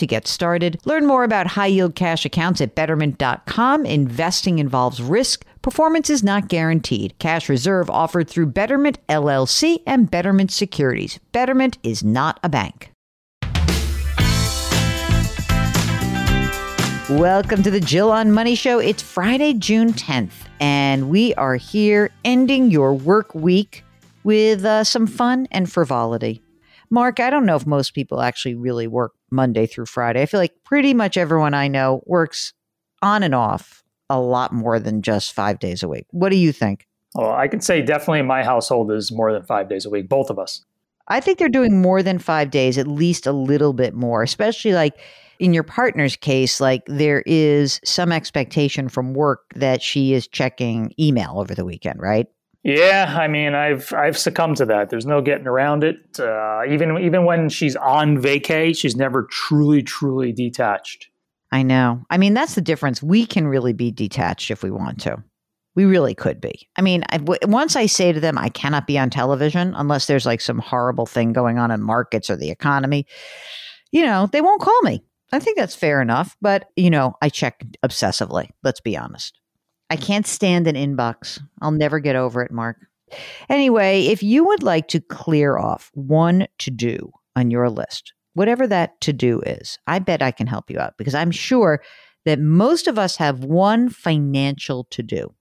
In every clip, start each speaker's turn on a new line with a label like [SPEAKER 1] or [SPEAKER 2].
[SPEAKER 1] to get started. Learn more about high yield cash accounts at betterment.com. Investing involves risk. Performance is not guaranteed. Cash reserve offered through Betterment LLC and Betterment Securities. Betterment is not a bank. Welcome to the Jill on Money Show. It's Friday, June 10th, and we are here ending your work week with uh, some fun and frivolity. Mark, I don't know if most people actually really work Monday through Friday. I feel like pretty much everyone I know works on and off a lot more than just five days a week. What do you think?
[SPEAKER 2] Well, I can say definitely my household is more than five days a week, both of us.
[SPEAKER 1] I think they're doing more than five days, at least a little bit more, especially like in your partner's case, like there is some expectation from work that she is checking email over the weekend, right?
[SPEAKER 2] Yeah, I mean, I've I've succumbed to that. There's no getting around it. Uh, even even when she's on vacay, she's never truly truly detached.
[SPEAKER 1] I know. I mean, that's the difference. We can really be detached if we want to. We really could be. I mean, I, w- once I say to them, I cannot be on television unless there's like some horrible thing going on in markets or the economy, you know, they won't call me. I think that's fair enough. But, you know, I check obsessively. Let's be honest. I mm. can't stand an inbox. I'll never get over it, Mark. Anyway, if you would like to clear off one to do on your list, whatever that to do is, I bet I can help you out because I'm sure that most of us have one financial to do.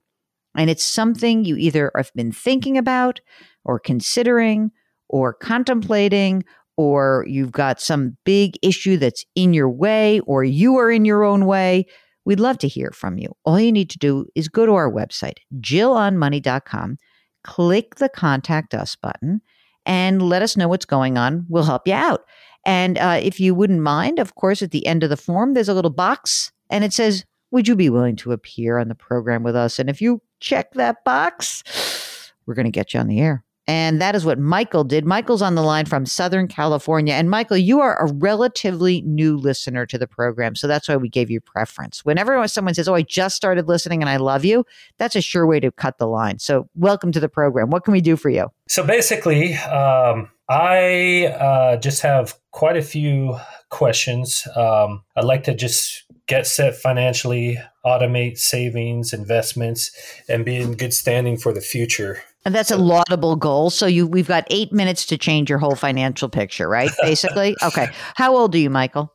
[SPEAKER 1] And it's something you either have been thinking about or considering or contemplating, or you've got some big issue that's in your way, or you are in your own way. We'd love to hear from you. All you need to do is go to our website, jillonmoney.com, click the contact us button, and let us know what's going on. We'll help you out. And uh, if you wouldn't mind, of course, at the end of the form, there's a little box and it says, Would you be willing to appear on the program with us? And if you check that box, we're going to get you on the air. And that is what Michael did. Michael's on the line from Southern California. And Michael, you are a relatively new listener to the program. So that's why we gave you preference. Whenever someone says, Oh, I just started listening and I love you, that's a sure way to cut the line. So welcome to the program. What can we do for you?
[SPEAKER 3] So basically, um, I uh, just have quite a few questions. Um, I'd like to just get set financially, automate savings, investments, and be in good standing for the future.
[SPEAKER 1] And that's a laudable goal. So you we've got eight minutes to change your whole financial picture, right? Basically. okay. How old are you, Michael?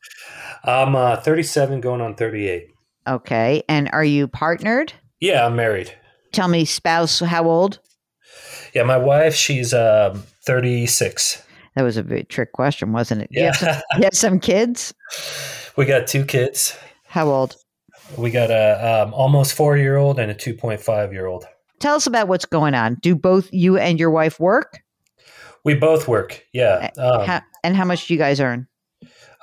[SPEAKER 3] I'm uh, 37 going on 38.
[SPEAKER 1] Okay. And are you partnered?
[SPEAKER 3] Yeah, I'm married.
[SPEAKER 1] Tell me, spouse, how old?
[SPEAKER 3] Yeah, my wife, she's um, 36.
[SPEAKER 1] That was a big trick question, wasn't it?
[SPEAKER 3] Yeah.
[SPEAKER 1] You have, some, you have some kids?
[SPEAKER 3] We got two kids.
[SPEAKER 1] How old?
[SPEAKER 3] We got a um, almost four year old and a 2.5 year old.
[SPEAKER 1] Tell us about what's going on. Do both you and your wife work?
[SPEAKER 3] We both work, yeah. Um,
[SPEAKER 1] How, and how much do you guys earn?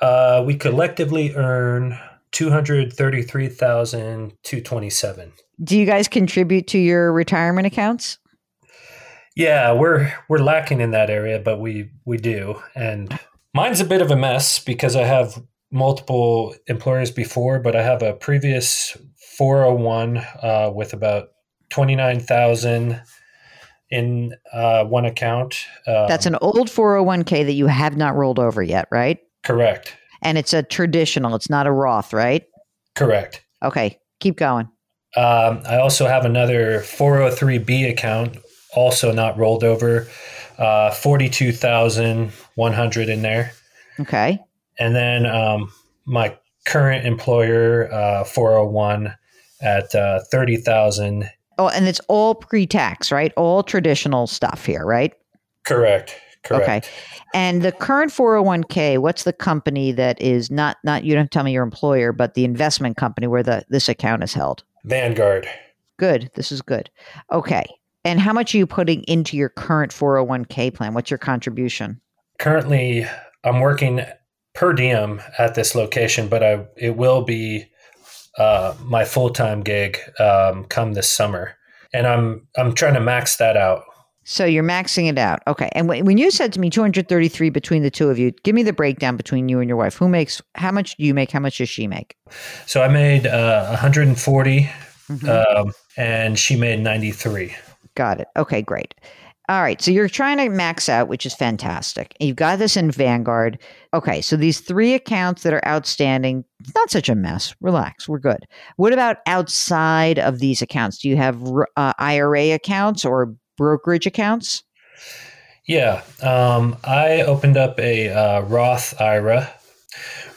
[SPEAKER 3] uh, we collectively earn 233,227.
[SPEAKER 1] Do you guys contribute to your retirement accounts?
[SPEAKER 3] Yeah, we're we're lacking in that area, but we we do. And mine's a bit of a mess because I have multiple employers before, but I have a previous 401 uh, with about 29,000 in uh, one account. Um,
[SPEAKER 1] That's an old 401k that you have not rolled over yet, right?
[SPEAKER 3] correct.
[SPEAKER 1] And it's a traditional, it's not a Roth, right?
[SPEAKER 3] Correct.
[SPEAKER 1] Okay, keep going.
[SPEAKER 3] Um, I also have another 403b account, also not rolled over, uh, 42,100 in there.
[SPEAKER 1] Okay.
[SPEAKER 3] And then um, my current employer, uh, 401 at uh, 30,000.
[SPEAKER 1] Oh, and it's all pre tax, right? All traditional stuff here, right?
[SPEAKER 3] Correct. Correct.
[SPEAKER 1] Okay. And the current 401k, what's the company that is not not you don't tell me your employer, but the investment company where the this account is held?
[SPEAKER 3] Vanguard.
[SPEAKER 1] Good. This is good. Okay. And how much are you putting into your current 401k plan? What's your contribution?
[SPEAKER 3] Currently, I'm working per diem at this location, but I it will be uh, my full time gig um, come this summer, and I'm I'm trying to max that out.
[SPEAKER 1] So you're maxing it out. Okay. And when when you said to me 233 between the two of you, give me the breakdown between you and your wife. Who makes how much do you make? How much does she make?
[SPEAKER 3] So I made uh, 140,
[SPEAKER 1] Mhm.
[SPEAKER 3] um, and she made 93.
[SPEAKER 1] Got it. Okay, great. All right. So you're trying to max out, which is fantastic. You've got this in Vanguard. Okay. So these three accounts that are outstanding, it's not such a mess. Relax. We're good. What about outside of these accounts? Do you have uh, IRA accounts or brokerage accounts?
[SPEAKER 3] Yeah, um, I opened up a uh, Roth IRA,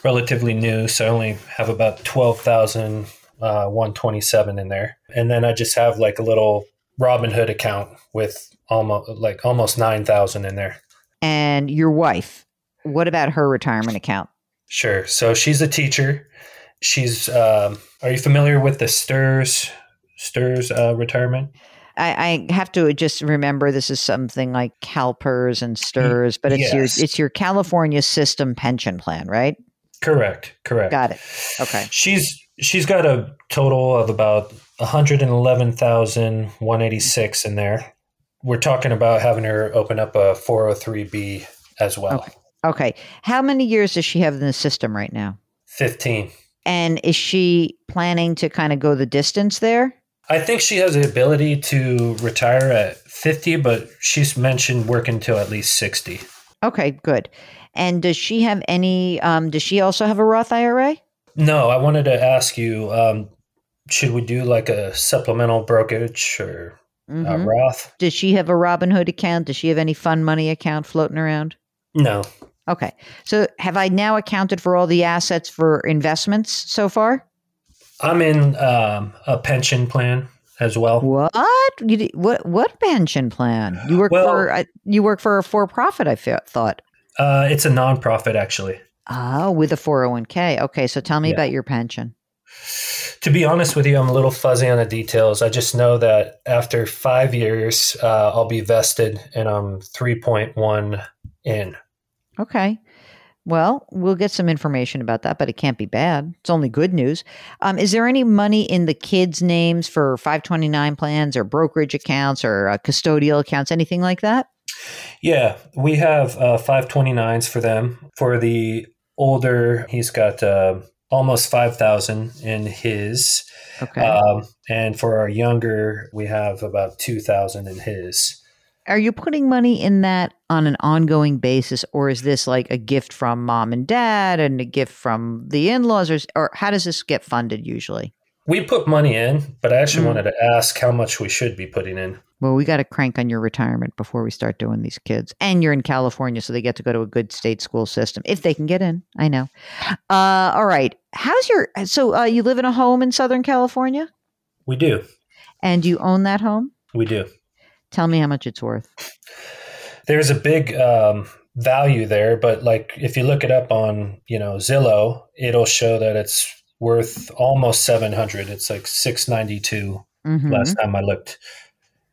[SPEAKER 3] relatively new, so I only have about twelve thousand uh, one twenty seven in there, and then I just have like a little Robinhood account with almost like almost nine thousand in there.
[SPEAKER 1] And your wife, what about her retirement account?
[SPEAKER 3] Sure. So she's a teacher. She's. Um, are you familiar with the STRS STRS uh, retirement?
[SPEAKER 1] I, I have to just remember this is something like CalPERS and STRS, but it's
[SPEAKER 3] yes.
[SPEAKER 1] your it's your California system pension plan, right?
[SPEAKER 3] Correct. Correct.
[SPEAKER 1] Got it. Okay.
[SPEAKER 3] She's she's got a total of about 111,186 in there. We're talking about having her open up a 403b as well.
[SPEAKER 1] Okay. Okay. How many years does she have in the system right now?
[SPEAKER 3] 15.
[SPEAKER 1] And is she planning to kind of go the distance there?
[SPEAKER 3] I think she has the ability to retire at 50, but she's mentioned working till at least 60.
[SPEAKER 1] Okay, good. And does she have any? Um, does she also have a Roth IRA?
[SPEAKER 3] No, I wanted to ask you um, should we do like a supplemental brokerage or uh,
[SPEAKER 1] Mhm.
[SPEAKER 3] Roth?
[SPEAKER 1] Does she have a Robinhood account? Does she have any fun money account floating around?
[SPEAKER 3] No.
[SPEAKER 1] Okay. So have I now accounted for all the assets for investments so far?
[SPEAKER 3] I'm in um, a pension plan as well.
[SPEAKER 1] What? You what? What pension plan? You work
[SPEAKER 3] Well-
[SPEAKER 1] for? Uh, you work for a for-profit? I thought.
[SPEAKER 3] Uh, it's a nonprofit, actually.
[SPEAKER 1] Oh, with a four hundred one k. Okay, so tell me
[SPEAKER 3] Yeah.
[SPEAKER 1] about your pension.
[SPEAKER 3] To be honest with you, I'm a little fuzzy on the details. I just know that after five years, uh, I'll be vested and I'm 3.1 in.
[SPEAKER 1] Okay. Well, we'll get some information about that, but it can't be bad. It's only good news. Um, is there any money in the kids' names for 529 plans or brokerage accounts or uh, custodial accounts, anything like that?
[SPEAKER 3] Yeah, we have uh, 529s for them. For the older, he's got uh, almost 5,000 in his.
[SPEAKER 1] Okay.
[SPEAKER 3] Um, and for our younger, we have about 2,000 in his.
[SPEAKER 1] Are you putting money in that on an ongoing basis, or is this like a gift from mom and dad and a gift from the in laws, or, or how does this get funded usually?
[SPEAKER 3] We put money in, but I actually
[SPEAKER 1] Mm.
[SPEAKER 3] wanted to ask how much we should be putting in.
[SPEAKER 1] Well, we got to crank on your retirement before we start doing these kids. And you're in California, so they get to go to a good state school system if they can get in. I know. Uh, all right. How's your? So uh, you live in a home in Southern California,
[SPEAKER 3] We do.
[SPEAKER 1] and you own that home.
[SPEAKER 3] We do.
[SPEAKER 1] Tell me how much it's worth.
[SPEAKER 3] there's a big um, value there, but like if you look it up on you know Zillow, it'll show that it's worth almost seven hundred. It's like six ninety two
[SPEAKER 1] Mhm.
[SPEAKER 3] last time I looked.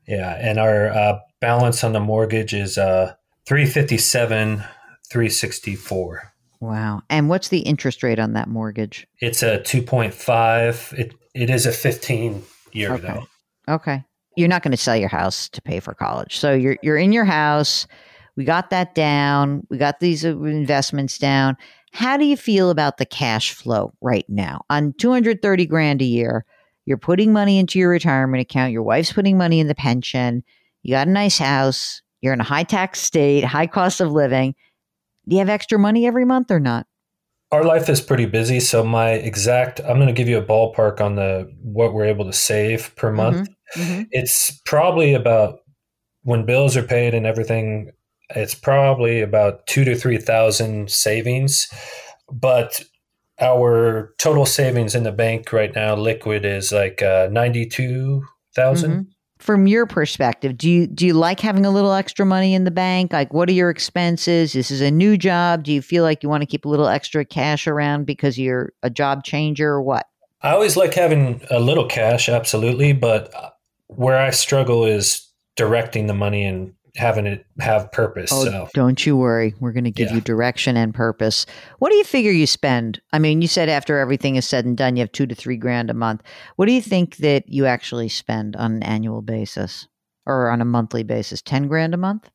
[SPEAKER 3] Yeah, and our uh, balance on the mortgage is uh, three fifty seven, three sixty four.
[SPEAKER 1] Wow. And what's the interest rate on that mortgage?
[SPEAKER 3] It's a two point five. It it is a fifteen year
[SPEAKER 1] Okay.
[SPEAKER 3] though.
[SPEAKER 1] Okay. You're not going to sell your house to pay for college. So you're you're in your house. We got that down. We got these uh, investments down. How do you feel about the cash flow right now? On 230 grand a year, you're putting money into your retirement account, your wife's putting money in the pension. you got a nice house, you're in a high tax state, high cost of living. Do you have extra money every month or not?
[SPEAKER 3] Our life is pretty busy, so my exact I'm going to give you a ballpark on the what we're able to save per month. Mm-hmm. Mm-hmm. It's probably about when bills are paid and everything it's probably about 2 to 3000 savings, but our total savings in the bank right now liquid is like uh, 92,000. Mm-hmm
[SPEAKER 1] from your perspective, do you do you like having a little extra money in the bank? Like what are your expenses? This is a new job. Do you feel like you want to keep a little extra cash around because you're a job changer or what?
[SPEAKER 3] I always like having a little cash, absolutely, but where I struggle is directing the money and having it have purpose. Oh, so.
[SPEAKER 1] don't you worry. We're going to give yeah. you direction and purpose. What do you figure you spend? I mean, you said after everything is said and done, you have two to three grand a month. What do you think that you actually spend on an annual basis or on a monthly basis? 10 grand a month?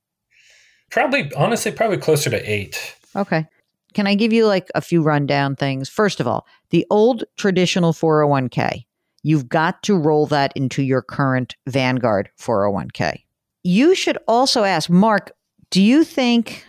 [SPEAKER 3] Probably, honestly, probably closer to eight.
[SPEAKER 1] Okay. Can I give you like a few rundown things? First of all, the old traditional 401k, you've got to roll that into your current Vanguard 401k you should also ask Mark, do you think,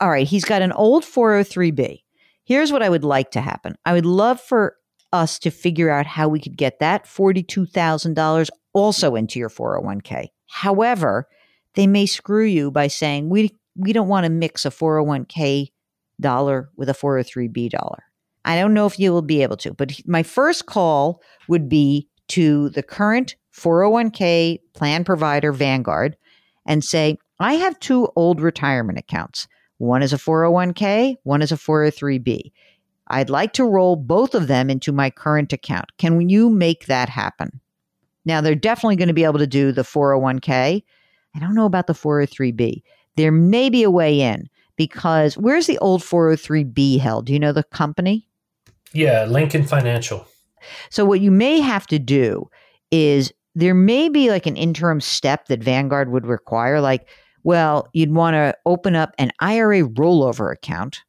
[SPEAKER 1] all right, he's got an old 403B. Here's what I would like to happen I would love for us to figure out how we could get that $42,000 also into your 401k. However, they may screw you by saying, we, we don't want to mix a 401k dollar with a 403b dollar. I don't know if you will be able to, but my first call would be to the current 401k plan provider Vanguard and say, I have two old retirement accounts. One is a 401k, one is a 403b. I'd like to roll both of them into my current account. Can you make that happen? Now, they're definitely going to be able to do the 401k. I don't know about the 403b. There may be a way in because where's the old 403b held? Do you know the company?
[SPEAKER 3] Yeah, Lincoln Financial.
[SPEAKER 1] So, what you may have to do is there may be like an interim step that Vanguard would require. Like, well, you'd want to open up an IRA rollover account.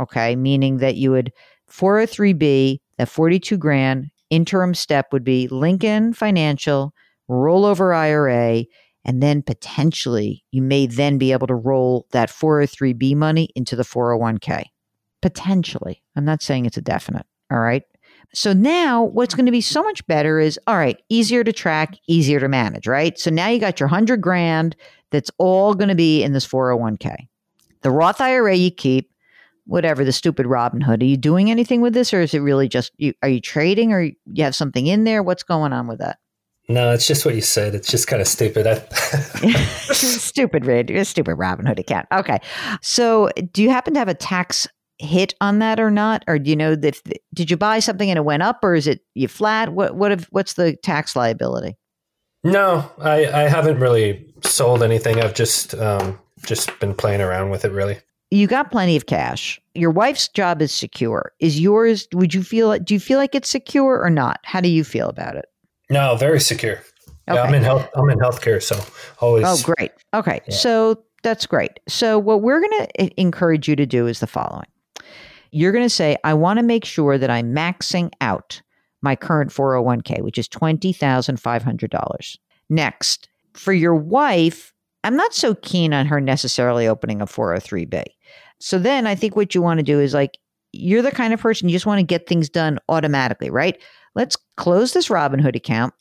[SPEAKER 1] Okay. Meaning that you would 403B, that 42 grand interim step would be Lincoln Financial, rollover IRA, and then potentially you may then be able to roll that 403B money into the 401k. Potentially. I'm not saying it's a definite. All right. So now what's mm-hmm. going to be so much better is all right, easier to track, easier to manage, right? So now you got your 100 grand that's all going to be in this 401k. The Roth IRA you keep, whatever the stupid Robinhood. Are you doing anything with this or is it really just you, are you trading or you have something in there? What's going on with that?
[SPEAKER 3] No, it's just what you said. It's just kind of stupid.
[SPEAKER 1] stupid, Red. Stupid Robinhood account. Okay. So, do you happen to have a tax hit on that or not? Or do you know that did you buy something and it went up, or is it you flat? What what if, what's the tax liability?
[SPEAKER 3] No, I, I haven't really sold anything. I've just um, just been playing around with it. Really,
[SPEAKER 1] you got plenty of cash. Your wife's job is secure. Is yours? Would you feel? Do you feel like it's secure or not? How do you feel about it?
[SPEAKER 3] No, very secure. Okay. Yeah, I'm in health. I'm in healthcare, so always.
[SPEAKER 1] Oh, great. Okay, yeah. so that's great. So what we're going to encourage you to do is the following you're going to say, I want to make sure that I'm maxing out my current 401k, which is $20,500. Next, for your wife, I'm not so keen on her necessarily opening a 403b. So then I think what you want to do is like, you're the kind of person you just want to get things done automatically, right? Let's close this Robinhood account,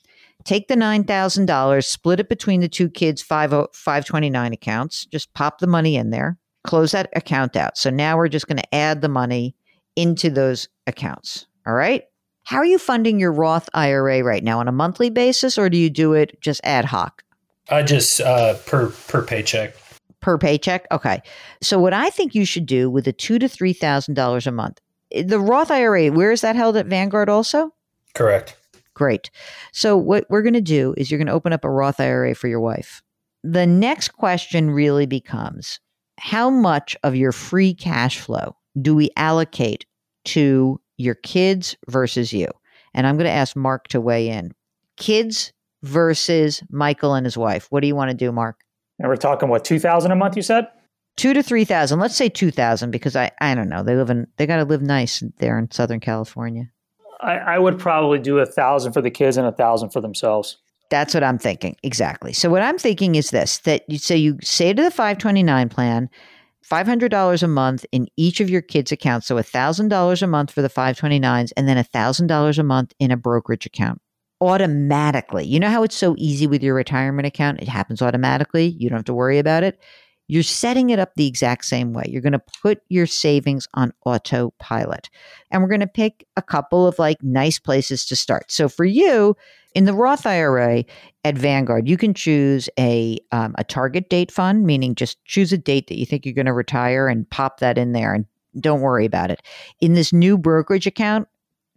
[SPEAKER 1] take the $9,000, split it between the two kids' 529 accounts, just pop the money in there close that account out. So now we're just going to add the money into those accounts. All right. How are you funding your Roth IRA right now on a monthly basis, or do you do it just ad hoc?
[SPEAKER 3] I just uh, per per paycheck.
[SPEAKER 1] Per paycheck. Okay. So what I think you should do with the two to three thousand dollars a month, the Roth IRA, where is that held at Vanguard also?
[SPEAKER 3] Correct.
[SPEAKER 1] Great. So what we're going to do is you're going to open up a Roth IRA for your wife. The next question really becomes how much of your free cash flow do we allocate to your kids versus you? And I'm going to ask Mark to weigh in. Kids versus Michael and his wife. What do you want to do, Mark?
[SPEAKER 2] And we're talking what, 2000 a month you said?
[SPEAKER 1] Two to 3000. Let's say 2000 because I I don't know. They live in they got to live nice there in Southern California.
[SPEAKER 2] I, I would probably do a thousand for the kids and a thousand for themselves.
[SPEAKER 1] That's what I'm thinking. Exactly. So what I'm thinking is this that you so you say to the 529 plan, $500 a month in each of your kids' accounts. So $1,000 a month for the 529s and then $1,000 a month in a brokerage account automatically. You know how it's so easy with your retirement account? It happens automatically. You don't have to worry about it. You're setting it up the exact same way. You're going to put your savings on autopilot. And we're going to pick a couple of like nice places to start. So for you, in the Roth IRA at Vanguard, you can choose a um, a target date fund, meaning just choose a date that you think you're going to retire and pop that in there, and don't worry about it. In this new brokerage account,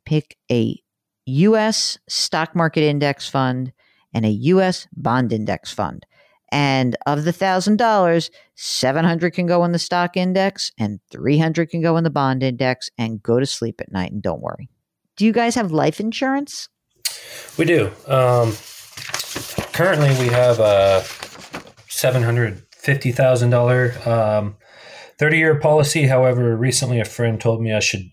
[SPEAKER 1] pick a U.S. stock market index fund and a U.S. bond index fund. And of the thousand dollars, seven hundred can go in the stock index, and three hundred can go in the bond index, and go to sleep at night and don't worry. Do you guys have life insurance?
[SPEAKER 3] We do. Um, currently, we have a seven hundred fifty thousand um, thirty year policy. However, recently a friend told me I should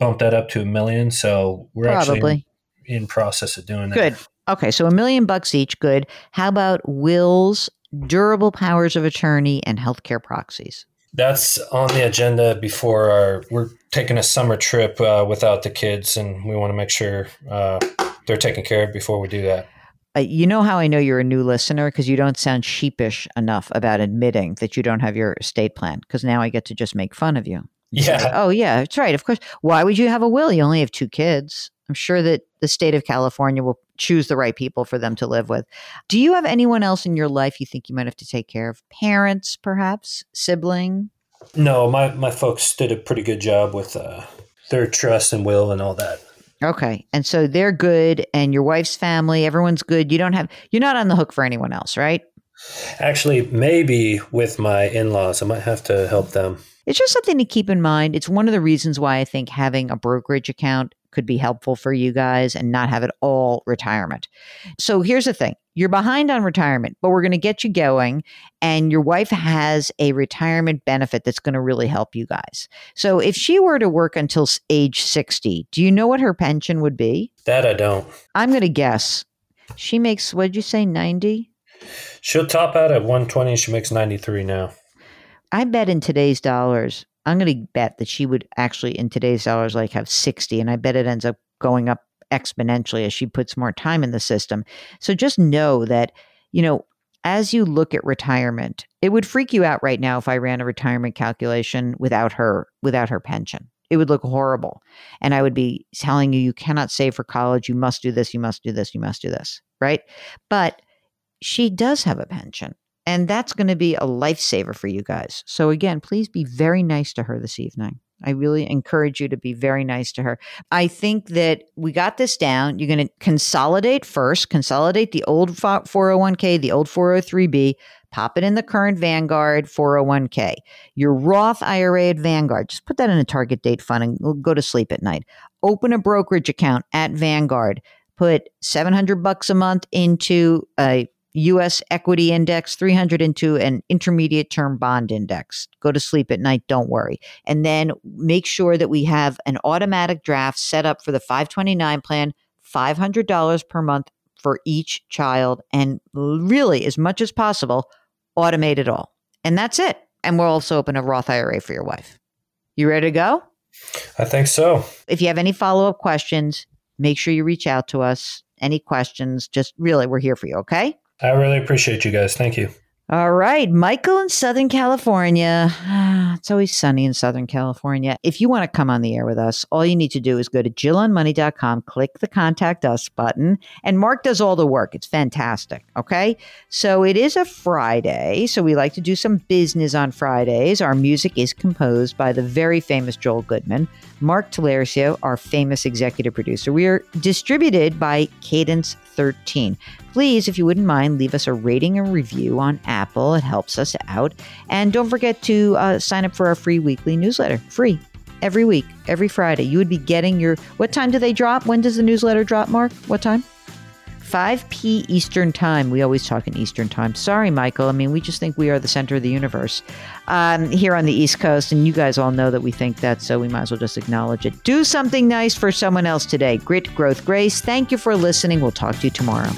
[SPEAKER 3] bump that up to a million. So we're Probably. actually in, in process of doing that.
[SPEAKER 1] Good. Okay, so a million bucks each. Good. How about wills, durable powers of attorney, and healthcare proxies?
[SPEAKER 3] That's on the agenda before our. We're taking a summer trip uh, without the kids, and we want to make sure uh, they're taken care of before we do that.
[SPEAKER 1] Uh, you know how I know you're a new listener because you don't sound sheepish enough about admitting that you don't have your estate plan. Because now I get to just make fun of you.
[SPEAKER 3] Yeah.
[SPEAKER 1] oh yeah, that's right. Of course. Why would you have a will? You only have two kids. I'm sure that the state of California will choose the right people for them to live with. Do you have anyone else in your life you think you might have to take care of? Parents, perhaps, sibling?
[SPEAKER 3] No, my my folks did a pretty good job with uh, their trust and will and all that.
[SPEAKER 1] Okay. And so they're good and your wife's family, everyone's good. You don't have you're not on the hook for anyone else, right?
[SPEAKER 3] Actually, maybe with my in-laws, I might have to help them.
[SPEAKER 1] It's just something to keep in mind. It's one of the reasons why I think having a brokerage account could be helpful for you guys and not have it all retirement. So here's the thing you're behind on retirement, but we're going to get you going. And your wife has a retirement benefit that's going to really help you guys. So if she were to work until age 60, do you know what her pension would be?
[SPEAKER 3] That I don't.
[SPEAKER 1] I'm going to guess. She makes, what did you say, 90?
[SPEAKER 3] She'll top out at 120. She makes 93 now.
[SPEAKER 1] I bet in today's dollars, I'm going to bet that she would actually, in today's dollars, like have 60. And I bet it ends up going up exponentially as she puts more time in the system. So just know that, you know, as you look at retirement, it would freak you out right now if I ran a retirement calculation without her without her pension. It would look horrible. And I would be telling you you cannot save for college, you must do this, you must do this, you must do this, right? But she does have a pension. And that's going to be a lifesaver for you guys. So, again, please be very nice to her this evening. I really encourage you to be very nice to her. I think that we got this down. You're going to consolidate first, consolidate the old 401k, the old 403b, pop it in the current Vanguard 401k. Your Roth IRA at Vanguard, just put that in a target date fund and go to sleep at night. Open a brokerage account at Vanguard. Put 700 bucks a month into a US equity index, 302 and intermediate term bond index. Go to sleep at night, don't worry. And then make sure that we have an automatic draft set up for the 529 plan, $500 per month for each child, and really, as much as possible, automate it all. And that's it. And we'll also open a Roth IRA for your wife. You ready to go?
[SPEAKER 3] I think so.
[SPEAKER 1] If you have any follow up questions, make sure you reach out to us. Any questions, just really, we're here for you, okay?
[SPEAKER 3] I really appreciate you guys. Thank you.
[SPEAKER 1] All right, Michael in Southern California. It's always sunny in Southern California. If you want to come on the air with us, all you need to do is go to jillonmoney.com, click the contact us button, and Mark does all the work. It's fantastic. Okay. So it is a Friday. So we like to do some business on Fridays. Our music is composed by the very famous Joel Goodman. Mark Talercio, our famous executive producer. We are distributed by Cadence 13 please, if you wouldn't mind, leave us a rating and review on Apple. It helps us out. And don't forget to uh, sign up for our free weekly newsletter. Free every week, every Friday. You would be getting your. What time do they drop? When does the newsletter drop, Mark? What time? 5 p. Eastern Time. We always talk in Eastern Time. Sorry, Michael. I mean, we just think we are the center of the universe um, here on the East Coast, and you guys all know that we think that, so we might as well just acknowledge it. Do something nice for someone else today. Grit, growth, grace. Thank you for listening. We'll talk to you tomorrow.